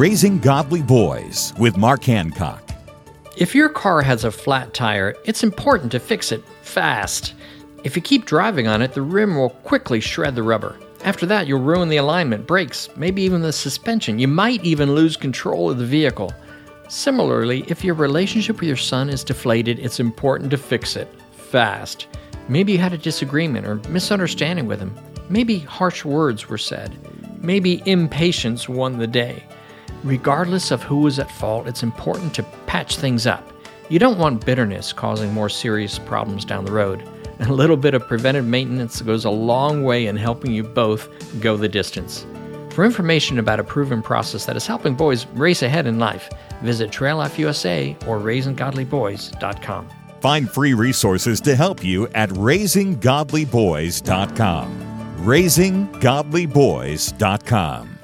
Raising Godly Boys with Mark Hancock. If your car has a flat tire, it's important to fix it fast. If you keep driving on it, the rim will quickly shred the rubber. After that, you'll ruin the alignment, brakes, maybe even the suspension. You might even lose control of the vehicle. Similarly, if your relationship with your son is deflated, it's important to fix it fast. Maybe you had a disagreement or misunderstanding with him. Maybe harsh words were said. Maybe impatience won the day. Regardless of who was at fault, it's important to patch things up. You don't want bitterness causing more serious problems down the road. A little bit of preventive maintenance goes a long way in helping you both go the distance. For information about a proven process that is helping boys race ahead in life, visit Trail Life USA or RaisingGodlyBoys.com. Find free resources to help you at raisinggodlyboys.com. RaisingGodlyBoys.com.